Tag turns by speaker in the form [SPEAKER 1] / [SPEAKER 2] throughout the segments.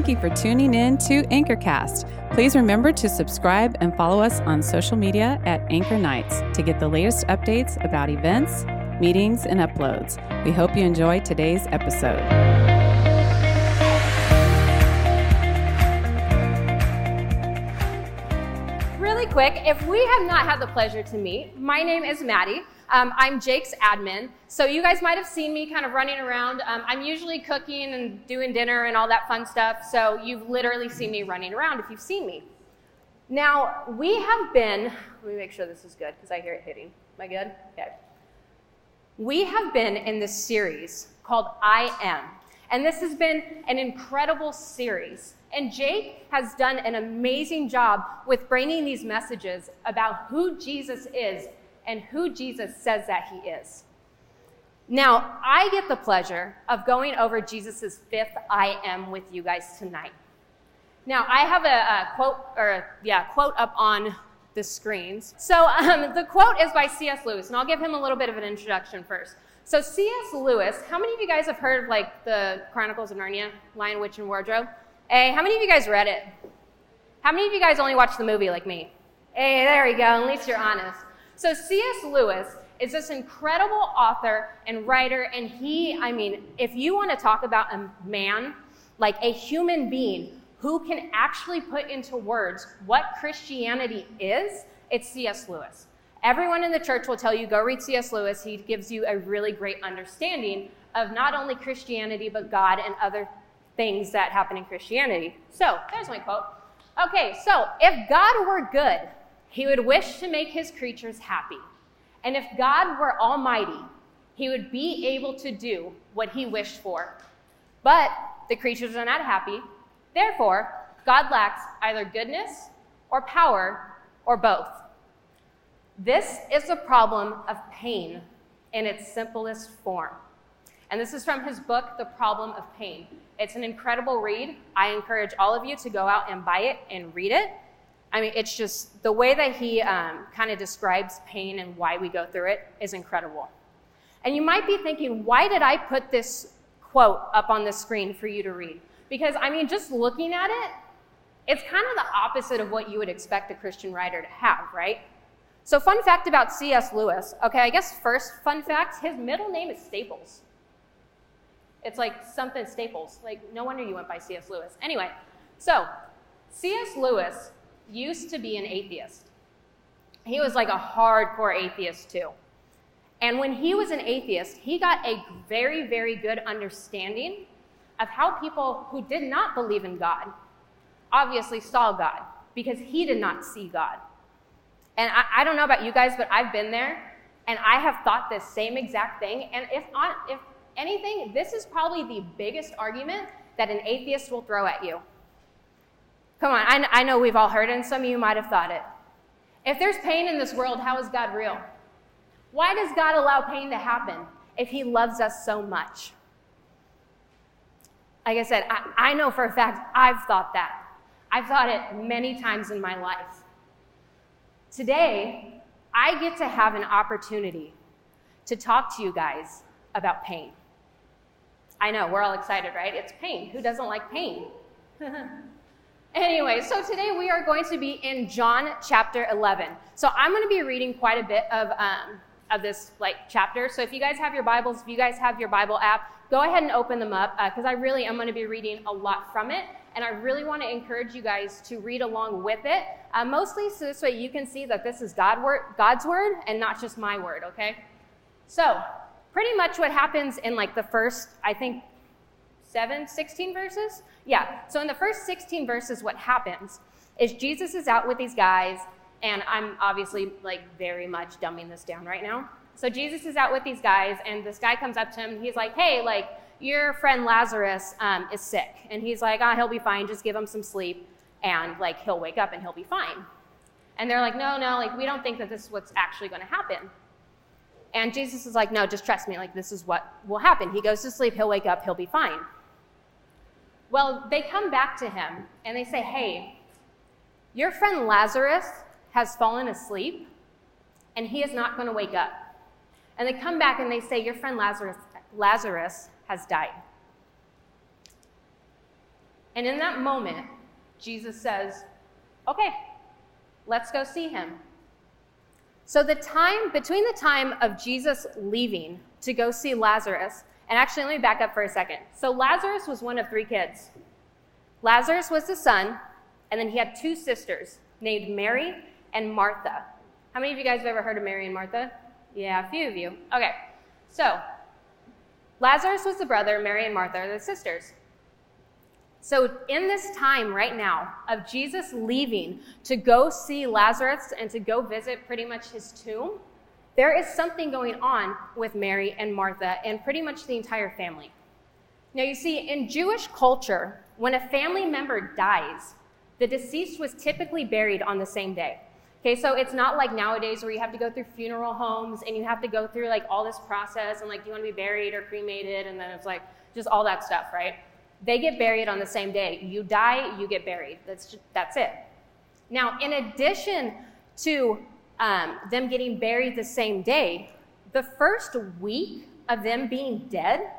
[SPEAKER 1] thank you for tuning in to Anchorcast. Please remember to subscribe and follow us on social media at Anchor Nights to get the latest updates about events, meetings, and uploads. We hope you enjoy today's episode.
[SPEAKER 2] Quick, if we have not had the pleasure to meet, my name is Maddie. Um, I'm Jake's admin. So you guys might have seen me kind of running around. Um, I'm usually cooking and doing dinner and all that fun stuff. So you've literally seen me running around if you've seen me. Now, we have been, let me make sure this is good because I hear it hitting. Am I good? Okay. We have been in this series called I Am. And this has been an incredible series. And Jake has done an amazing job with bringing these messages about who Jesus is and who Jesus says that he is. Now, I get the pleasure of going over Jesus' fifth I am with you guys tonight. Now, I have a, a quote, or yeah, quote up on the screens. So um, the quote is by C.S. Lewis, and I'll give him a little bit of an introduction first. So C.S. Lewis, how many of you guys have heard of like the Chronicles of Narnia, Lion, Witch, and Wardrobe? Hey, how many of you guys read it? How many of you guys only watched the movie like me? Hey, there you go. At least you're honest. So C.S. Lewis is this incredible author and writer, and he, I mean, if you want to talk about a man, like a human being who can actually put into words what Christianity is, it's C.S. Lewis. Everyone in the church will tell you go read C.S. Lewis. He gives you a really great understanding of not only Christianity, but God and other things that happen in Christianity. So, there's my quote. Okay, so if God were good, he would wish to make his creatures happy. And if God were almighty, he would be able to do what he wished for. But the creatures are not happy. Therefore, God lacks either goodness or power or both. This is the problem of pain in its simplest form. And this is from his book, The Problem of Pain. It's an incredible read. I encourage all of you to go out and buy it and read it. I mean, it's just the way that he um, kind of describes pain and why we go through it is incredible. And you might be thinking, why did I put this quote up on the screen for you to read? Because, I mean, just looking at it, it's kind of the opposite of what you would expect a Christian writer to have, right? So, fun fact about C.S. Lewis. Okay, I guess first fun fact his middle name is Staples. It's like something Staples. Like, no wonder you went by C.S. Lewis. Anyway, so C.S. Lewis used to be an atheist. He was like a hardcore atheist, too. And when he was an atheist, he got a very, very good understanding of how people who did not believe in God obviously saw God because he did not see God. And I, I, don't know about you guys, but I've been there and I have thought this same exact thing. And if, on, if anything, this is probably the biggest argument that an atheist will throw at you. Come on, I, I know we've all heard it, and some of you might have thought it. If there's pain in this world, how is God real? Why does God allow pain to happen if He loves us so much? Like I said, I, I know for a fact I've thought that. I've thought it many times in my life. Today, I get to have an opportunity to talk to you guys about pain. I know, we're all excited, right? It's pain. Who doesn't like pain? Anyway, so today we are going to be in John chapter 11. So I'm going to be reading quite a bit of, um, of this like chapter. So if you guys have your Bibles, if you guys have your Bible app, go ahead and open them up because uh, I really am going to be reading a lot from it. And I really want to encourage you guys to read along with it, uh, mostly so this way you can see that this is God word, God's word and not just my word, okay? So, pretty much what happens in like the first, I think, seven, 16 verses? Yeah. So in the first 16 verses, what happens is Jesus is out with these guys, and I'm obviously like very much dumbing this down right now. So Jesus is out with these guys, and this guy comes up to him. And he's like, "Hey, like your friend Lazarus um, is sick," and he's like, "Ah, oh, he'll be fine. Just give him some sleep, and like he'll wake up and he'll be fine." And they're like, "No, no, like we don't think that this is what's actually going to happen." And Jesus is like, "No, just trust me. Like this is what will happen. He goes to sleep. He'll wake up. He'll be fine." Well, they come back to him and they say, Hey, your friend Lazarus has fallen asleep and he is not going to wake up. And they come back and they say, Your friend Lazarus, Lazarus has died. And in that moment, Jesus says, Okay, let's go see him. So, the time between the time of Jesus leaving to go see Lazarus, and actually, let me back up for a second. So, Lazarus was one of three kids. Lazarus was the son, and then he had two sisters named Mary and Martha. How many of you guys have ever heard of Mary and Martha? Yeah, a few of you. Okay, so Lazarus was the brother, Mary and Martha are the sisters. So, in this time right now of Jesus leaving to go see Lazarus and to go visit pretty much his tomb, there is something going on with Mary and Martha and pretty much the entire family. Now, you see, in Jewish culture, when a family member dies, the deceased was typically buried on the same day. Okay, so it's not like nowadays where you have to go through funeral homes and you have to go through like all this process and like, do you want to be buried or cremated? And then it's like just all that stuff, right? They get buried on the same day. You die, you get buried. That's, just, that's it. Now, in addition to um, them getting buried the same day, the first week of them being dead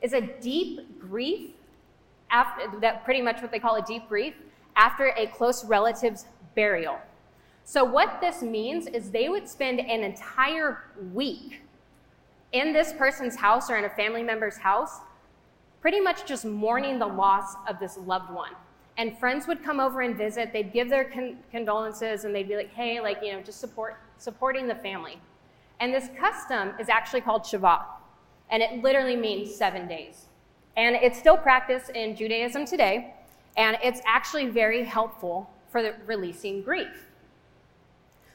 [SPEAKER 2] is a deep grief, after, that pretty much what they call a deep grief, after a close relative's burial. So, what this means is they would spend an entire week in this person's house or in a family member's house pretty much just mourning the loss of this loved one. And friends would come over and visit. They'd give their con- condolences and they'd be like, hey, like, you know, just support, supporting the family. And this custom is actually called Shabbat. And it literally means seven days. And it's still practiced in Judaism today. And it's actually very helpful for releasing grief.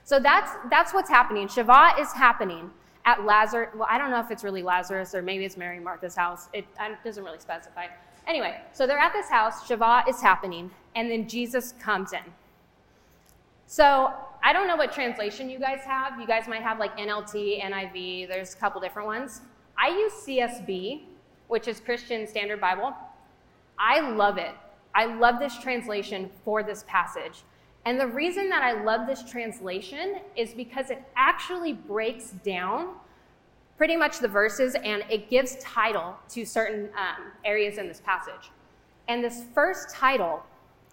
[SPEAKER 2] So that's, that's what's happening. Shabbat is happening at Lazarus. Well, I don't know if it's really Lazarus or maybe it's Mary Martha's house. It, doesn't really specify. Anyway, so they're at this house. Shabbat is happening, and then Jesus comes in. So I don't know what translation you guys have. You guys might have like NLT, NIV. There's a couple different ones. I use CSB, which is Christian Standard Bible. I love it. I love this translation for this passage. And the reason that I love this translation is because it actually breaks down pretty much the verses and it gives title to certain um, areas in this passage. And this first title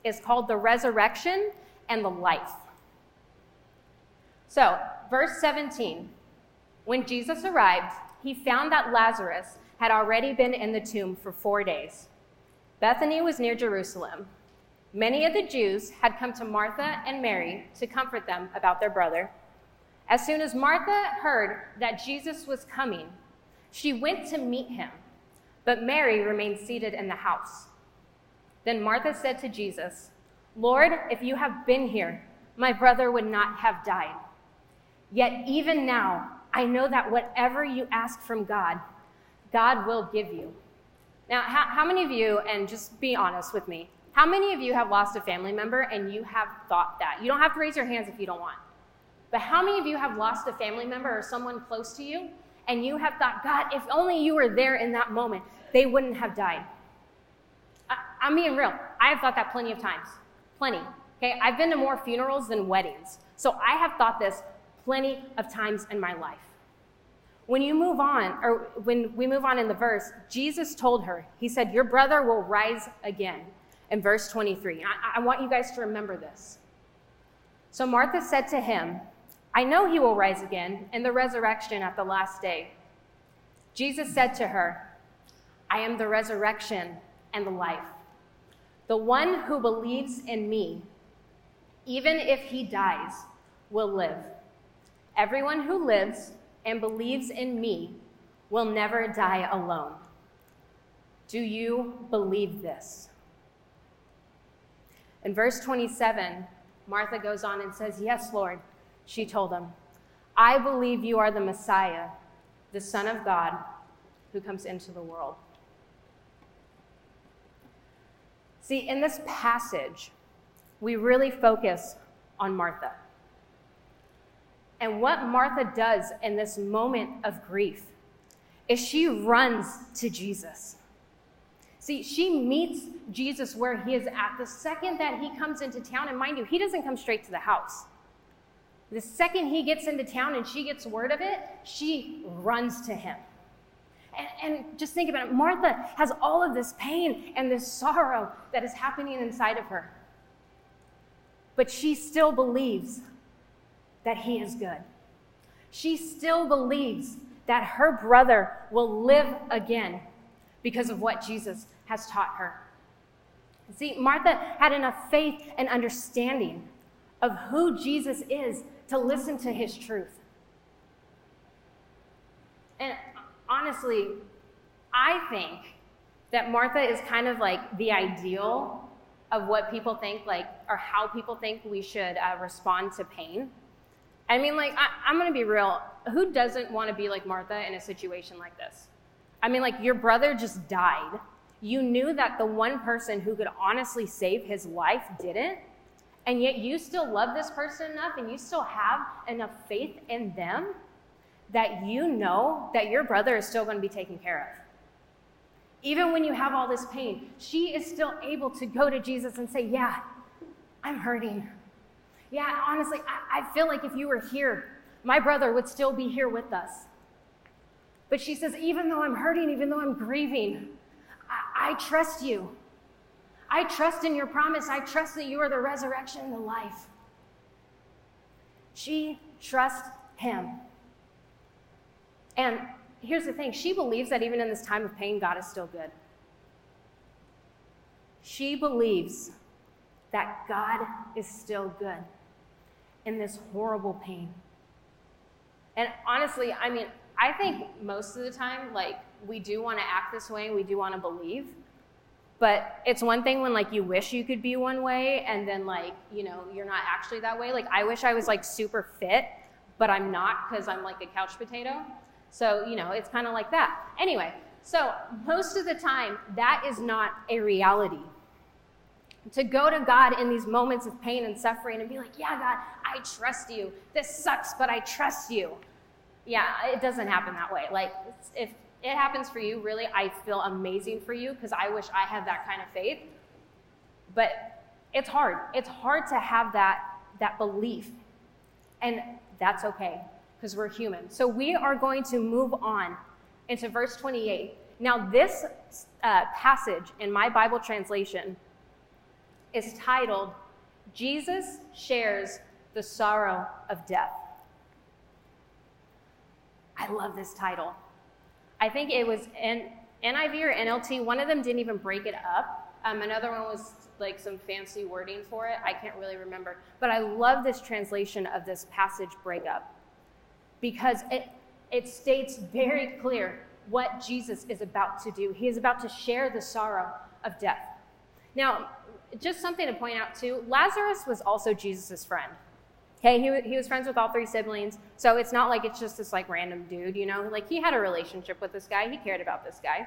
[SPEAKER 2] is called The Resurrection and the Life. So, verse 17 When Jesus arrived, he found that Lazarus had already been in the tomb for four days. Bethany was near Jerusalem Many of the Jews had come to Martha and Mary to comfort them about their brother. As soon as Martha heard that Jesus was coming, she went to meet him, but Mary remained seated in the house. Then Martha said to Jesus, Lord, if you have been here, my brother would not have died. Yet even now, I know that whatever you ask from God, God will give you. Now, how, how many of you, and just be honest with me, how many of you have lost a family member and you have thought that? You don't have to raise your hands if you don't want. But how many of you have lost a family member or someone close to you and you have thought, God, if only you were there in that moment, they wouldn't have died? I, am being real. I have thought that plenty of times. Plenty. Okay, I've been to more funerals than weddings. So I have thought this plenty of times in my life. When you move on, or when we move on in the verse, Jesus told her, He said, Your brother will rise again in verse 23. I, I want you guys to remember this. So Martha said to him, I know he will rise again in the resurrection at the last day. Jesus said to her, I am the resurrection and the life. The one who believes in me, even if he dies, will live. Everyone who lives and believes in me will never die alone. Do you believe this? In verse 27, Martha goes on and says, Yes, Lord. She told him, I believe you are the Messiah, the Son of God, who comes into the world. See, in this passage, we really focus on Martha. And what Martha does in this moment of grief is she runs to Jesus. See, she meets Jesus where he is at the second that he comes into town. And mind you, he doesn't come straight to the house. The second he gets into town and she gets word of it, she runs to him. And, and just think about it Martha has all of this pain and this sorrow that is happening inside of her. But she still believes that he is good. She still believes that her brother will live again because of what Jesus has taught her. See, Martha had enough faith and understanding of who Jesus is to listen to his truth. And honestly, I think that Martha is kind of like the ideal of what people think, like, or how people think we should uh, respond to pain. I mean, like, I, am to be real. Who doesn't want to be like Martha in a situation like this? I mean, like, your brother just died. You knew that the one person who could honestly save his life didn't, and yet you still love this person enough and you still have enough faith in them that you know that your brother is still going to be taken care of. Even when you have all this pain, she is still able to go to Jesus and say, Yeah, I'm hurting. Yeah, honestly, I, I feel like if you were here, my brother would still be here with us. But she says, Even though I'm hurting, even though I'm grieving, I, trust you. I trust in your promise. I trust that you are the resurrection and the life. She trusts him. And here's the thing she believes that even in this time of pain, God is still good. She believes that God is still good in this horrible pain. And honestly, I mean, I think most of the time, like, we do want to act this way, we do want to believe. But it's one thing when like you wish you could be one way and then like, you know, you're not actually that way. Like I wish I was like super fit, but I'm not because I'm like a couch potato. So, you know, it's kind of like that. Anyway, so most of the time, that is not a reality. To go to God in these moments of pain and suffering and be like, yeah, God, I trust you. This sucks, but I trust you. Yeah, it doesn't happen that way. Like, if it happens for you, really, I feel amazing for you because I wish I had that kind of faith. But it's hard. It's hard to have that, that belief. And that's okay because we're human. So we are going to move on into verse 28. Now, this uh, passage in my Bible translation is titled, Jesus Shares the Sorrow of Death. I love this title. I think it was in NIV or NLT, one of them didn't even break it up. Um, another one was like some fancy wording for it. I can't really remember. But I love this translation of this passage breakup because it, it states very clear what Jesus is about to do. He is about to share the sorrow of death. Now, just something to point out too Lazarus was also Jesus' friend. Okay, he, he was friends with all three siblings, so it's not like it's just this like random dude, you know? Like he had a relationship with this guy, he cared about this guy.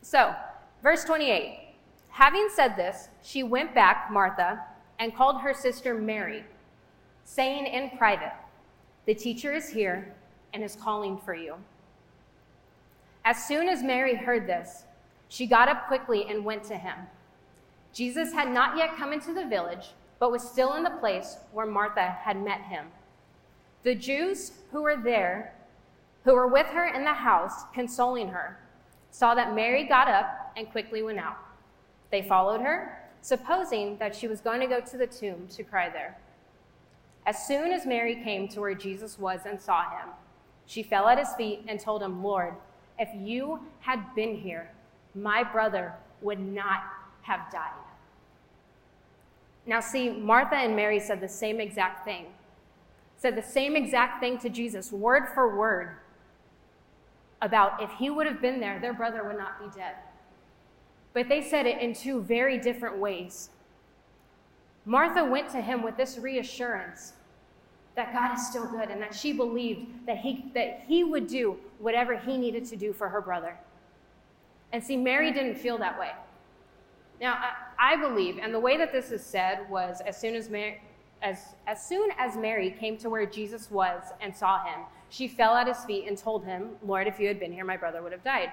[SPEAKER 2] So, verse 28 Having said this, she went back, Martha, and called her sister Mary, saying in private, the teacher is here and is calling for you. As soon as Mary heard this, she got up quickly and went to him. Jesus had not yet come into the village, but was still in the place where Martha had met him. The Jews who were there, who were with her in the house, consoling her, saw that Mary got up and quickly went out. They followed her, supposing that she was going to go to the tomb to cry there. As soon as Mary came to where Jesus was and saw him, she fell at his feet and told him, Lord, if you had been here, my brother would not have died. Now, see, Martha and Mary said the same exact thing. Said the same exact thing to Jesus, word for word, about if he would have been there, their brother would not be dead. But they said it in two very different ways. Martha went to him with this reassurance that God is still good and that she believed that he, that he would do whatever he needed to do for her brother. And see, Mary didn't feel that way. Now, I, believe, and the way that this is said was as soon as Mary, as, as soon as Mary came to where Jesus was and saw him, she fell at his feet and told him, Lord, if you had been here, my brother would have died.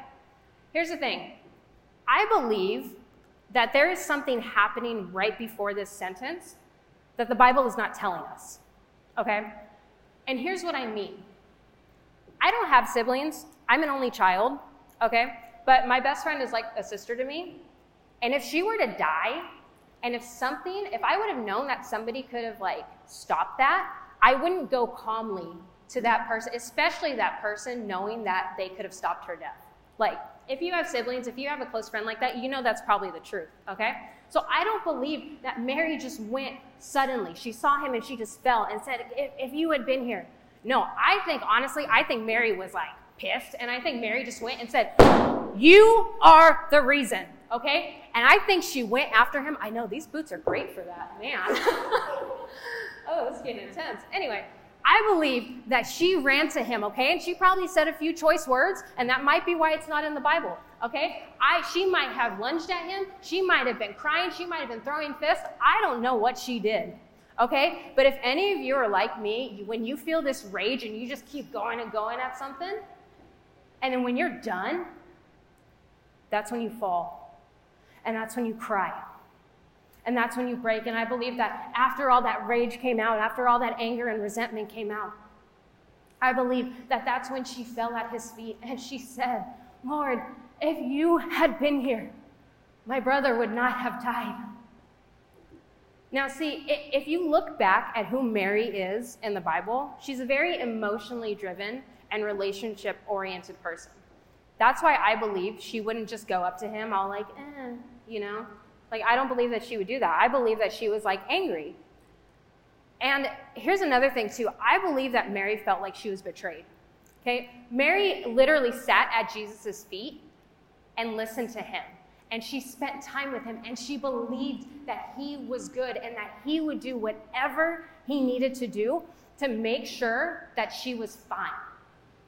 [SPEAKER 2] Here's the thing I believe that there is something happening right before this sentence that the Bible is not telling us. Okay? And here's what I mean I don't have siblings, I'm an only child, okay? But my best friend is like a sister to me. And if she were to die, and if something, if I would have known that somebody could have like stopped that, I wouldn't go calmly to that person, especially that person knowing that they could have stopped her death. Like, if you have siblings, if you have a close friend like that, you know that's probably the truth, okay? So I don't believe that Mary just went suddenly. She saw him and she just fell and said, if, if you had been here. No, I think, honestly, I think Mary was like pissed. And I think Mary just went and said, You are the reason, okay? And I think she went after him. I know these boots are great for that, man. oh, this is getting intense. Anyway, I believe that she ran to him, okay? And she probably said a few choice words, and that might be why it's not in the Bible, okay? I, she might have lunged at him. She might have been crying. She might have been throwing fists. I don't know what she did, okay? But if any of you are like me, when you feel this rage and you just keep going and going at something, and then when you're done, that's when you fall. And that's when you cry. And that's when you break. And I believe that after all that rage came out, after all that anger and resentment came out, I believe that that's when she fell at his feet and she said, Lord, if you had been here, my brother would not have died. Now, see, if you look back at who Mary is in the Bible, she's a very emotionally driven and relationship oriented person. That's why I believe she wouldn't just go up to him all like, eh, you know, like, I don't believe that she would do that. I believe that she was like angry. And here's another thing, too. I believe that Mary felt like she was betrayed. Okay? Mary literally sat at Jesus' feet and listened to him. And she spent time with him and she believed that he was good and that he would do whatever he needed to do to make sure that she was fine.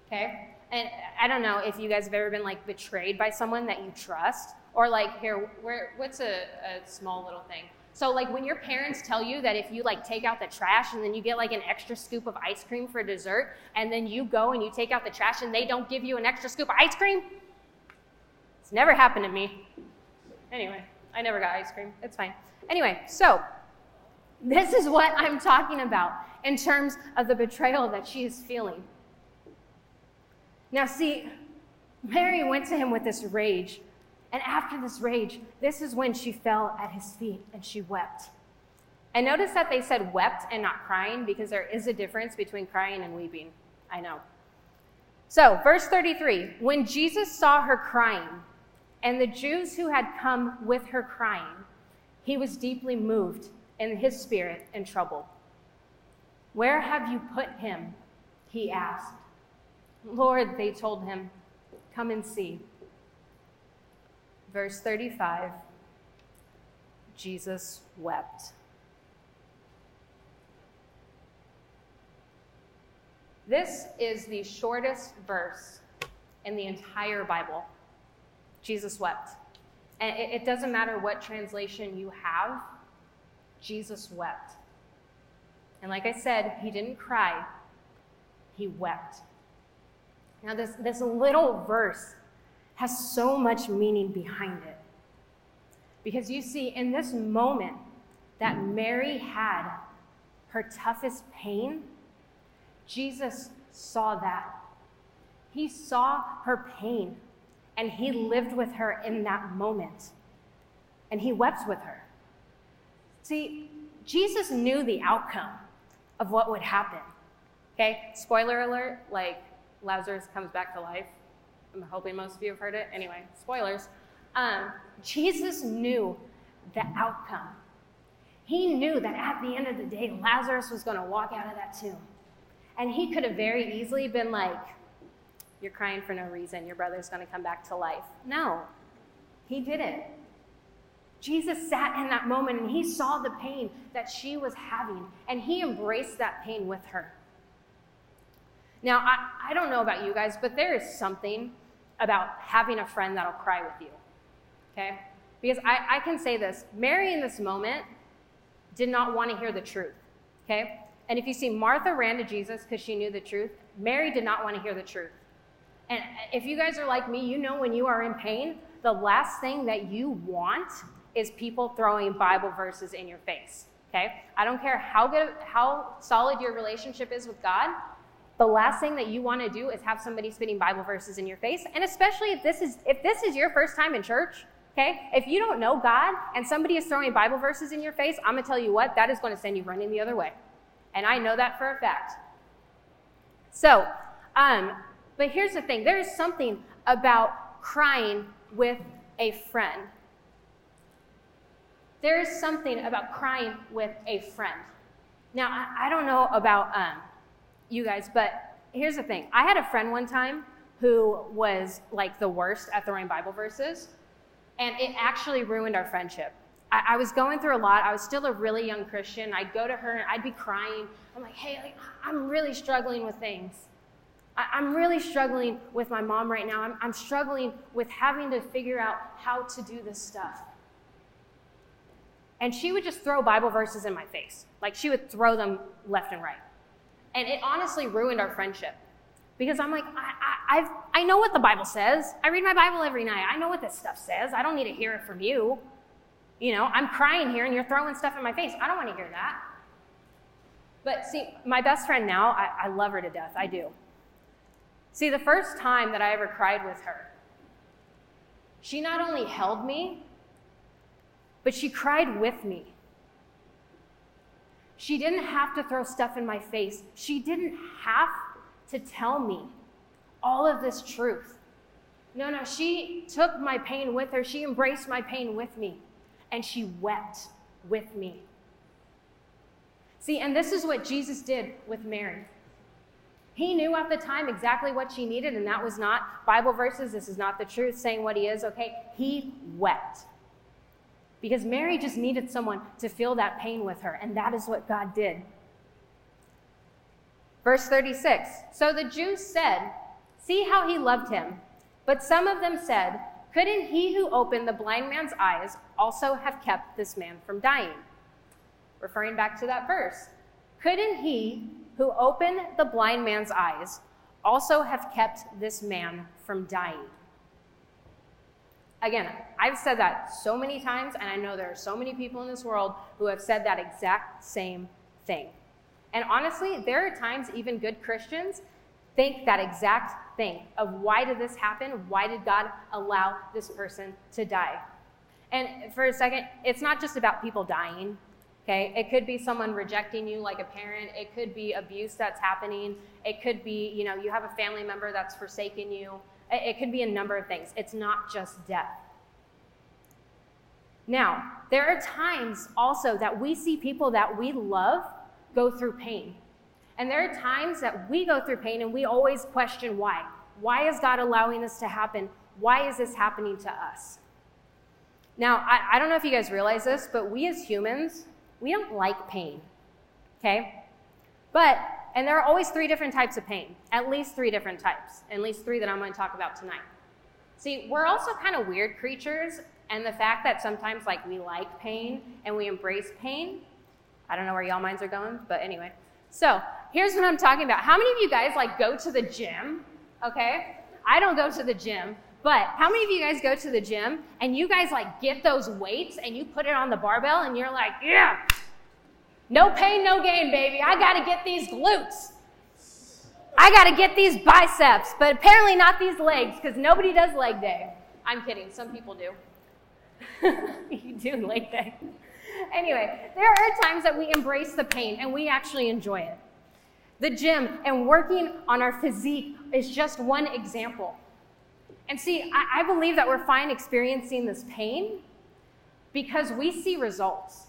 [SPEAKER 2] Okay? And I don't know if you guys have ever been like betrayed by someone that you trust or like here, where what's a, a small little thing? So like when your parents tell you that if you like take out the trash and then you get like an extra scoop of ice cream for dessert, and then you go and you take out the trash and they don't give you an extra scoop of ice cream, it's never happened to me. Anyway, I never got ice cream. It's fine. Anyway, so this is what I'm talking about in terms of the betrayal that she is feeling. Now, see, Mary went to him with this rage and after this rage, this is when she fell at his feet and she wept. And notice that they said wept and not crying because there is a difference between crying and weeping. I know. So, verse 33 when Jesus saw her crying, and the Jews who had come with her crying, he was deeply moved in his spirit and troubled. Where have you put him? He asked. Lord, they told him, come and see verse 35, Jesus wept. This is the shortest verse in the entire Bible. Jesus wept. And it, doesn't matter what translation you have, Jesus wept. And like I said, he didn't cry, he wept. Now, this, this little verse has so much meaning behind it. Because you see, in this moment that Mary had her toughest pain, Jesus saw that. He saw her pain and he lived with her in that moment. And he wept with her. See, Jesus knew the outcome of what would happen. Okay, spoiler alert like Lazarus comes back to life. I'm hoping most of you have heard it. Anyway, spoilers. Um, Jesus knew the outcome. He knew that at the end of the day, Lazarus was going to walk out of that tomb. And he could have very easily been like, You're crying for no reason. Your brother's going to come back to life. No, he didn't. Jesus sat in that moment and he saw the pain that she was having, and he embraced that pain with her. Now, I, I don't know about you guys, but there is something about having a friend that'll cry with you. Okay? Because I, I can say this Mary in this moment did not want to hear the truth. Okay? And if you see, Martha ran to Jesus because she knew the truth. Mary did not want to hear the truth. And uh, if you guys are like me, you know when you are in pain, the last thing that you want is people throwing Bible verses in your face. Okay? I don't care how good how solid your relationship is with God. The last thing that you want to do is have somebody spitting Bible verses in your face. And especially if this is if this is your first time in church, okay? If you don't know God and somebody is throwing Bible verses in your face, I'm gonna tell you what, that is going to send you running the other way. And I know that for a fact. So, um, but here's the thing there is something about crying with a friend. There is something about crying with a friend. Now, I, I don't know about um, you guys, but here's the thing. I had a friend one time who was like the worst at throwing Bible verses, and it actually ruined our friendship. I, I was going through a lot. I was still a really young Christian. I'd go to her and I'd be crying. I'm like, hey, like, I'm really struggling with things. I, am really struggling with my mom right now. I'm, I'm struggling with having to figure out how to do this stuff. And she would just throw Bible verses in my face. Like she would throw them left and right. And it honestly ruined our friendship. Because I'm like, I, I, I've, I know what the Bible says. I read my Bible every night. I know what this stuff says. I don't need to hear it from you. You know, I'm crying here and you're throwing stuff in my face. I don't want to hear that. But see, my best friend now, I, I love her to death. I do. See, the first time that I ever cried with her, she not only held me, but she cried with me. She didn't have to throw stuff in my face. She didn't have to tell me all of this truth. No, no, she took my pain with her. She embraced my pain with me, and she wept with me. See, and this is what Jesus did with Mary. He knew at the time exactly what she needed, and that was not Bible verses. This is not the truth saying what he is, okay? He wept. Because Mary just needed someone to feel that pain with her, and that is what God did. Verse 36 So the Jews said, See how he loved him. But some of them said, Couldn't he who opened the blind man's eyes also have kept this man from dying? Referring back to that verse. Couldn't he who opened the blind man's eyes also have kept this man from dying? Again, I've said that so many times, and I know there are so many people in this world who have said that exact same thing. And honestly, there are times even good Christians think that exact thing of why did this happen? Why did God allow this person to die? And for a second, it's not just about people dying. Okay, it could be someone rejecting you like a parent. It could be abuse that's happening. It could be, you know, you have a family member that's forsaken you. It could be a number of things. It's not just death. Now, there are times also that we see people that we love go through pain. And there are times that we go through pain and we always question why. Why is God allowing this to happen? Why is this happening to us? Now, I, I don't know if you guys realize this, but we as humans, we don't like pain. Okay? But, and there are always three different types of pain, at least three different types, at least three that I'm going to talk about tonight. See, we're also kind of weird creatures, and the fact that sometimes, like, we like pain and we embrace pain I don't know where y'all minds are going, but anyway. So here's what I'm talking about. How many of you guys like go to the gym? Okay? I don't go to the gym, but how many of you guys go to the gym and you guys like get those weights and you put it on the barbell and you're like, yeah, no pain, no gain, baby. I got to get these glutes. I got to get these biceps, but apparently not these legs because nobody does leg day. I'm kidding. Some people do. you do leg day anyway, there are times that we embrace the pain and we actually enjoy it. The gym and working on our physique is just one example. And see, I, I believe that we're fine experiencing this pain because we see results.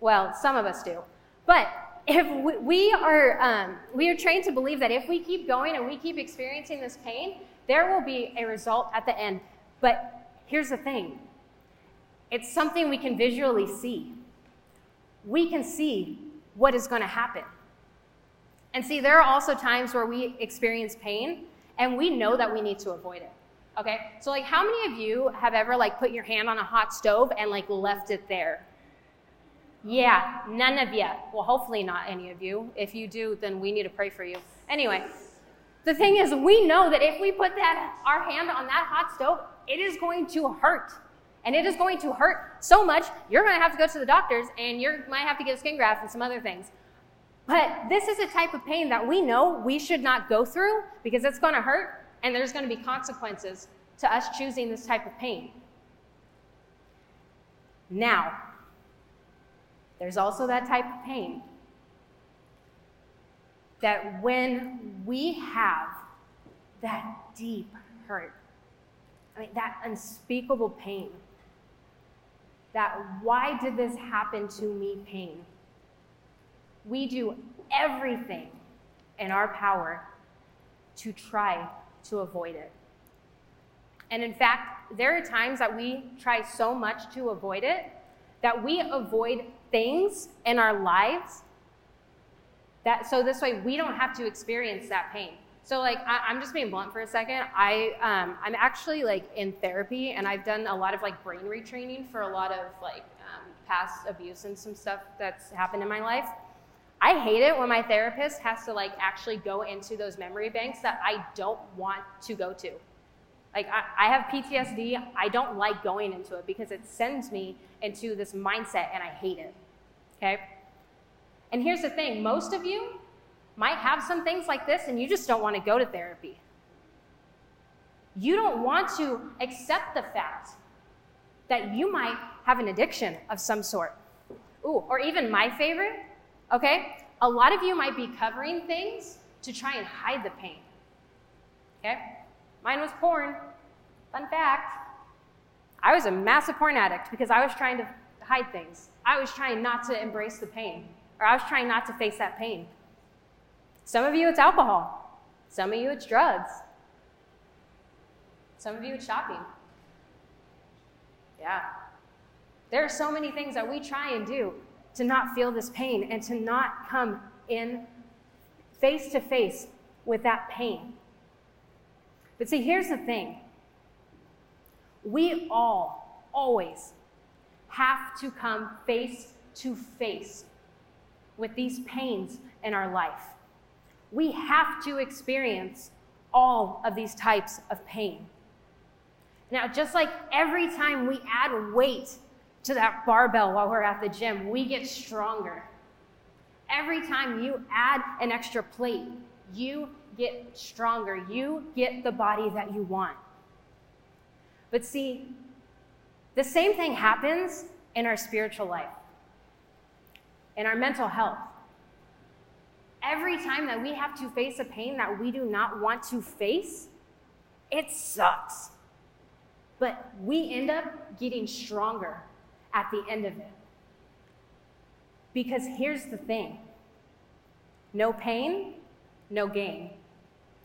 [SPEAKER 2] Well, some of us do. But if we, we are, um, we are trained to believe that if we keep going and we keep experiencing this pain, there will be a result at the end. But here's the thing it's something we can visually see. We can see what is going to happen. And see, there are also times where we experience pain and we know that we need to avoid it. Okay? So like how many of you have ever like put your hand on a hot stove and like left it there? Yeah, none of you. Well, hopefully not any of you. If you do, then we need to pray for you. Anyway, the thing is we know that if we put that our hand on that hot stove, it is going to hurt and it is going to hurt so much, you're going to have to go to the doctors and you might have to get a skin graft and some other things. But this is a type of pain that we know we should not go through because it's going to hurt and there's going to be consequences to us choosing this type of pain. Now, there's also that type of pain that when we have that deep hurt, I mean, that unspeakable pain, that why did this happen to me pain, we do everything in our power to try to avoid it. And in fact, there are times that we try so much to avoid it that we avoid things in our lives that so this way we don't have to experience that pain. So like I, am just being blunt for a second. I um, I'm actually like in therapy and I've done a lot of like brain retraining for a lot of like um, past abuse and some stuff that's happened in my life. I hate it when my therapist has to like actually go into those memory banks that I don't want to go to. Like, I, I have PTSD. I don't like going into it because it sends me into this mindset and I hate it. Okay? And here's the thing most of you might have some things like this and you just don't want to go to therapy. You don't want to accept the fact that you might have an addiction of some sort. Ooh, or even my favorite, okay? A lot of you might be covering things to try and hide the pain. Okay? Mine was porn. Fun fact. I was a massive porn addict because I was trying to hide things. I was trying not to embrace the pain, or I was trying not to face that pain. Some of you, it's alcohol. Some of you, it's drugs. Some of you, it's shopping. Yeah. There are so many things that we try and do to not feel this pain and to not come in face to face with that pain. But see, here's the thing we all, always, have to come face to face with these pains in our life. We have to experience all of these types of pain. Now, just like every time we add weight to that barbell while we're at the gym, we get stronger. Every time you add an extra plate, you get stronger. You get the body that you want. But see, the same thing happens in our spiritual life, in our mental health. Every time that we have to face a pain that we do not want to face, it sucks. But we end up getting stronger at the end of it. Because here's the thing no pain, no gain.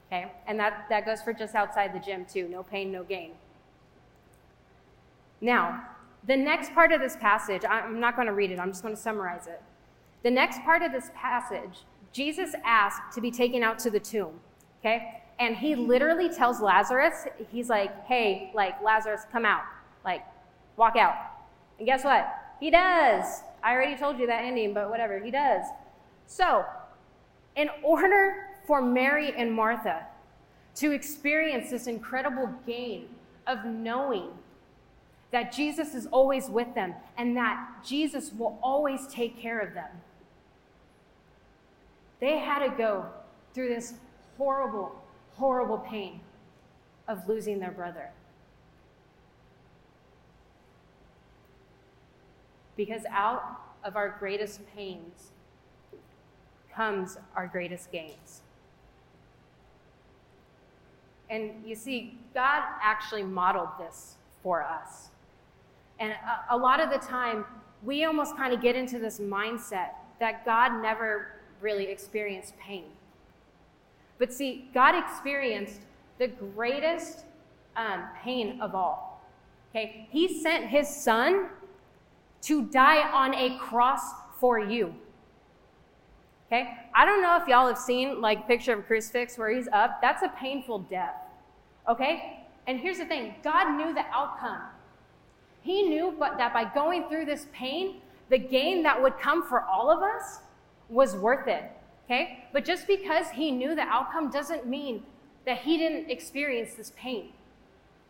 [SPEAKER 2] Okay? And that, that goes for just outside the gym, too. No pain, no gain. Now, the next part of this passage, I'm not going to read it, I'm just going to summarize it. The next part of this passage, Jesus asked to be taken out to the tomb. Okay? And he literally tells Lazarus, he's like, hey, like, Lazarus, come out. Like, walk out. And guess what? He does. I already told you that ending, but whatever, he does. So, in order for Mary and Martha to experience this incredible gain of knowing that Jesus is always with them and that Jesus will always take care of them. They had to go through this horrible, horrible pain of losing their brother. Because out of our greatest pains comes our greatest gains. And you see, God actually modeled this for us. And a, a lot of the time, we almost kind of get into this mindset that God never really experienced pain. But see, God experienced the greatest um, pain of all. Okay? He sent his son to die on a cross for you. Okay? I don't know if y'all have seen like picture of a crucifix where he's up. That's a painful death. Okay? And here's the thing God knew the outcome. He knew but that by going through this pain, the gain that would come for all of us was worth it. Okay? But just because he knew the outcome doesn't mean that he didn't experience this pain.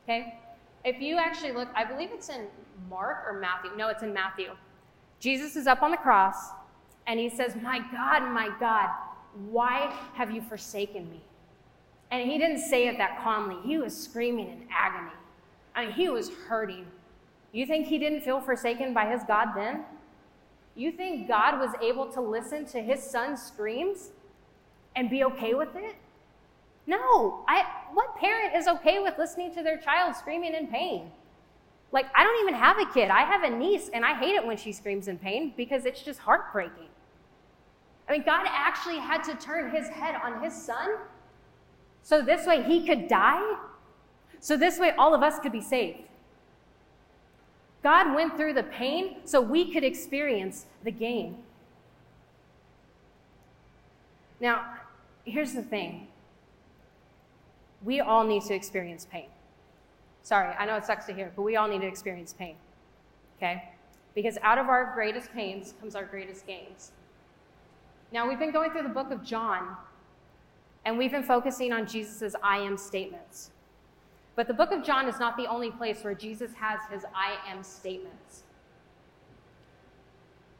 [SPEAKER 2] Okay? If you actually look, I believe it's in Mark or Matthew. No, it's in Matthew. Jesus is up on the cross And he says, My God, my God, why have you forsaken me? And he didn't say it that calmly. He was screaming in agony. I mean, he was hurting. You think he didn't feel forsaken by his God then? You think God was able to listen to his son's screams and be okay with it? No. I, what parent is okay with listening to their child screaming in pain? Like, I don't even have a kid. I have a niece, and I hate it when she screams in pain because it's just heartbreaking. I mean, God actually had to turn his head on his son so this way he could die, so this way all of us could be saved. God went through the pain so we could experience the gain. Now, here's the thing we all need to experience pain. Sorry, I know it sucks to hear, but we all need to experience pain. Okay? Because out of our greatest pains comes our greatest gains. Now, we've been going through the book of John, and we've been focusing on Jesus' I am statements. But the book of John is not the only place where Jesus has his I am statements.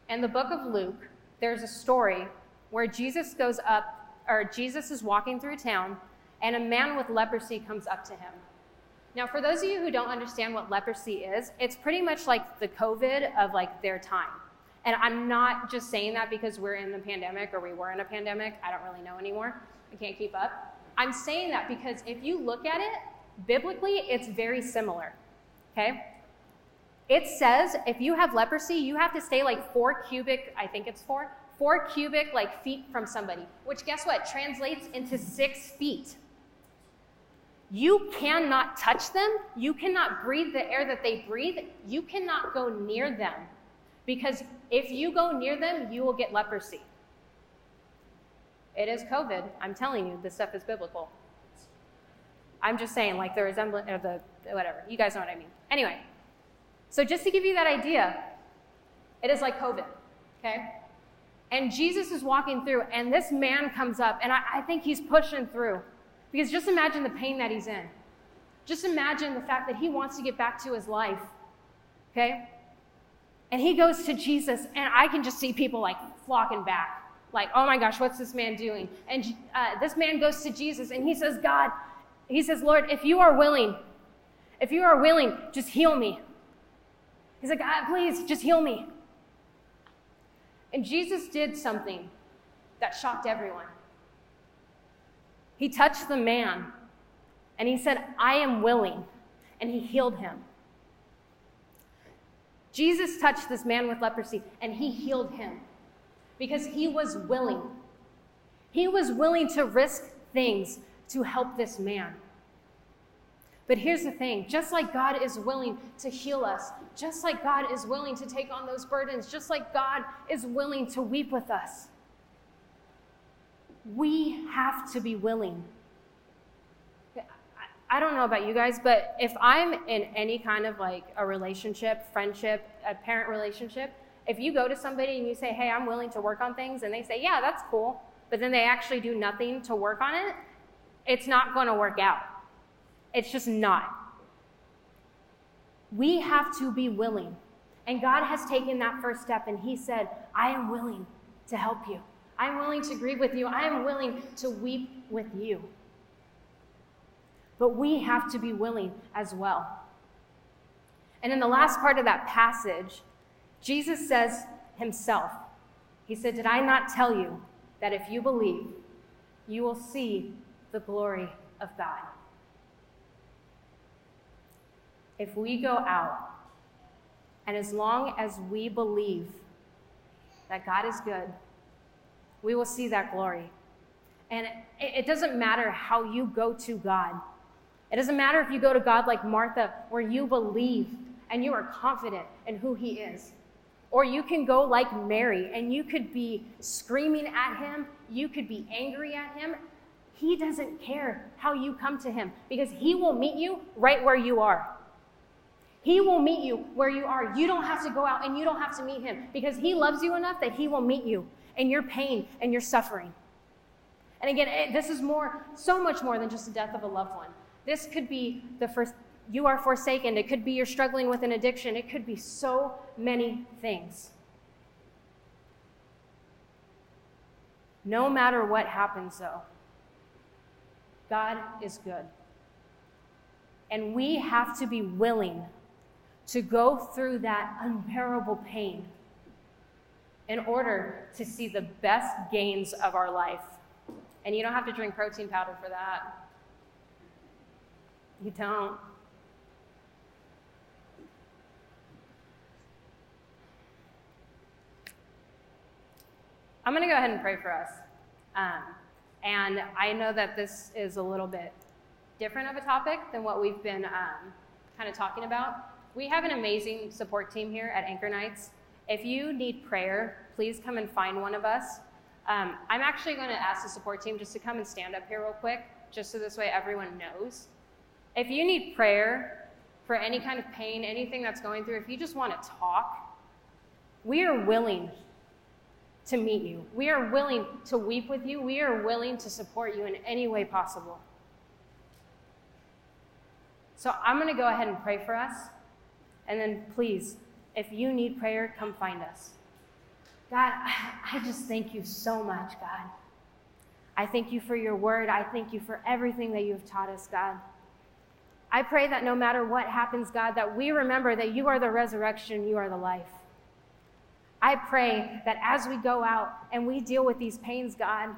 [SPEAKER 2] In the book of Luke, there's a story where Jesus goes up, or Jesus is walking through town, and a man with leprosy comes up to him. Now, for those of you who don't understand what leprosy is, it's pretty much like the COVID of like their time. And I'm not just saying that because we're in the pandemic or we were in a pandemic. I don't really know anymore. I can't keep up. I'm saying that because if you look at it, biblically, it's very similar. Okay? It says if you have leprosy, you have to stay like four cubic, I think it's four, four cubic like feet from somebody, which guess what? Translates into six feet. You cannot touch them. You cannot breathe the air that they breathe. You cannot go near them because if you go near them, you will get leprosy. It is COVID. I'm telling you, this stuff is biblical. I'm just saying, like the resemblance of the whatever. You guys know what I mean. Anyway, so just to give you that idea, it is like COVID, okay? And Jesus is walking through, and this man comes up, and I, I think he's pushing through. Because just imagine the pain that he's in. Just imagine the fact that he wants to get back to his life. Okay? And he goes to Jesus, and I can just see people like flocking back. Like, oh my gosh, what's this man doing? And uh, this man goes to Jesus, and he says, God, he says, Lord, if you are willing, if you are willing, just heal me. He's like, God, please, just heal me. And Jesus did something that shocked everyone. He touched the man and he said, I am willing. And he healed him. Jesus touched this man with leprosy and he healed him because he was willing. He was willing to risk things to help this man. But here's the thing just like God is willing to heal us, just like God is willing to take on those burdens, just like God is willing to weep with us, we have to be willing. I don't know about you guys, but if I'm in any kind of like a relationship, friendship, a parent relationship, if you go to somebody and you say, hey, I'm willing to work on things, and they say, yeah, that's cool, but then they actually do nothing to work on it, it's not going to work out. It's just not. We have to be willing. And God has taken that first step, and He said, I am willing to help you. I'm willing to grieve with you. I am willing to weep with you. But we have to be willing as well. And in the last part of that passage, Jesus says himself, He said, Did I not tell you that if you believe, you will see the glory of God? If we go out, and as long as we believe that God is good, we will see that glory. And it, doesn't matter how you go to God. It doesn't matter if you go to God like Martha, where you believe and you are confident in who He is. Or you can go like Mary and you could be screaming at Him, you could be angry at Him. He doesn't care how you come to Him because He will meet you right where you are. He will meet you where you are. You don't have to go out and you don't have to meet Him because He loves you enough that He will meet you and your pain and your suffering. And again, it, this is more, so much more than just the death of a loved one. This could be the first, you are forsaken. It could be you're struggling with an addiction. It could be so many things. No matter what happens, though, God is good. And we have to be willing to go through that unbearable pain in order to see the best gains of our life. And you don't have to drink protein powder for that. You don't. I'm going to go ahead and pray for us. Um, and I know that this is a little bit different of a topic than what we've been um, kind of talking about. We have an amazing support team here at Anchor Nights. If you need prayer, please come and find one of us. Um, I'm actually going to ask the support team just to come and stand up here real quick, just so this way everyone knows. If you need prayer for any kind of pain, anything that's going through, if you just want to talk, we are willing to meet you. We are willing to weep with you. We are willing to support you in any way possible. So I'm going to go ahead and pray for us. And then please, if you need prayer, come find us. God, I just thank you so much, God. I thank you for your word. I thank you for everything that you have taught us, God. I pray that no matter what happens, God, that we remember that you are the resurrection, you are the life. I pray that as we go out and we deal with these pains, God,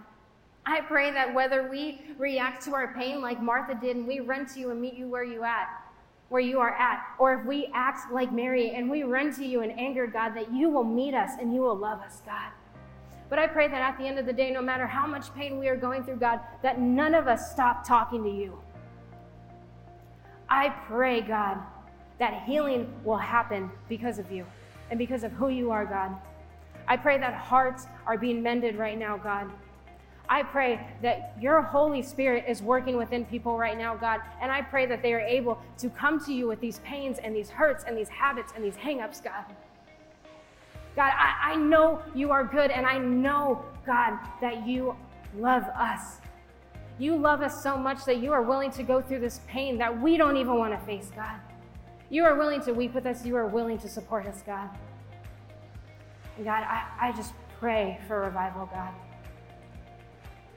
[SPEAKER 2] I pray that whether we react to our pain like Martha did and we run to you and meet you where you at, where you are at, or if we act like Mary and we run to you in anger, God, that you will meet us and you will love us, God. But I pray that at the end of the day, no matter how much pain we are going through, God, that none of us stop talking to you. I pray, God, that healing will happen because of you and because of who you are, God. I pray that hearts are being mended right now, God. I pray that your Holy Spirit is working within people right now, God. And I pray that they are able to come to you with these pains and these hurts and these habits and these hangups, God. God, I, I know you are good, and I know, God, that you love us. You love us so much that you are willing to go through this pain that we don't even want to face, God. You are willing to weep with us. You are willing to support us, God. And God, I, I just pray for revival, God.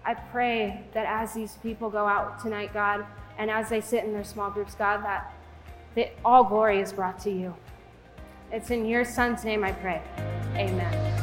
[SPEAKER 2] I pray that as these people go out tonight, God, and as they sit in their small groups, God, that, that all glory is brought to you. It's in your son's name I pray. Amen.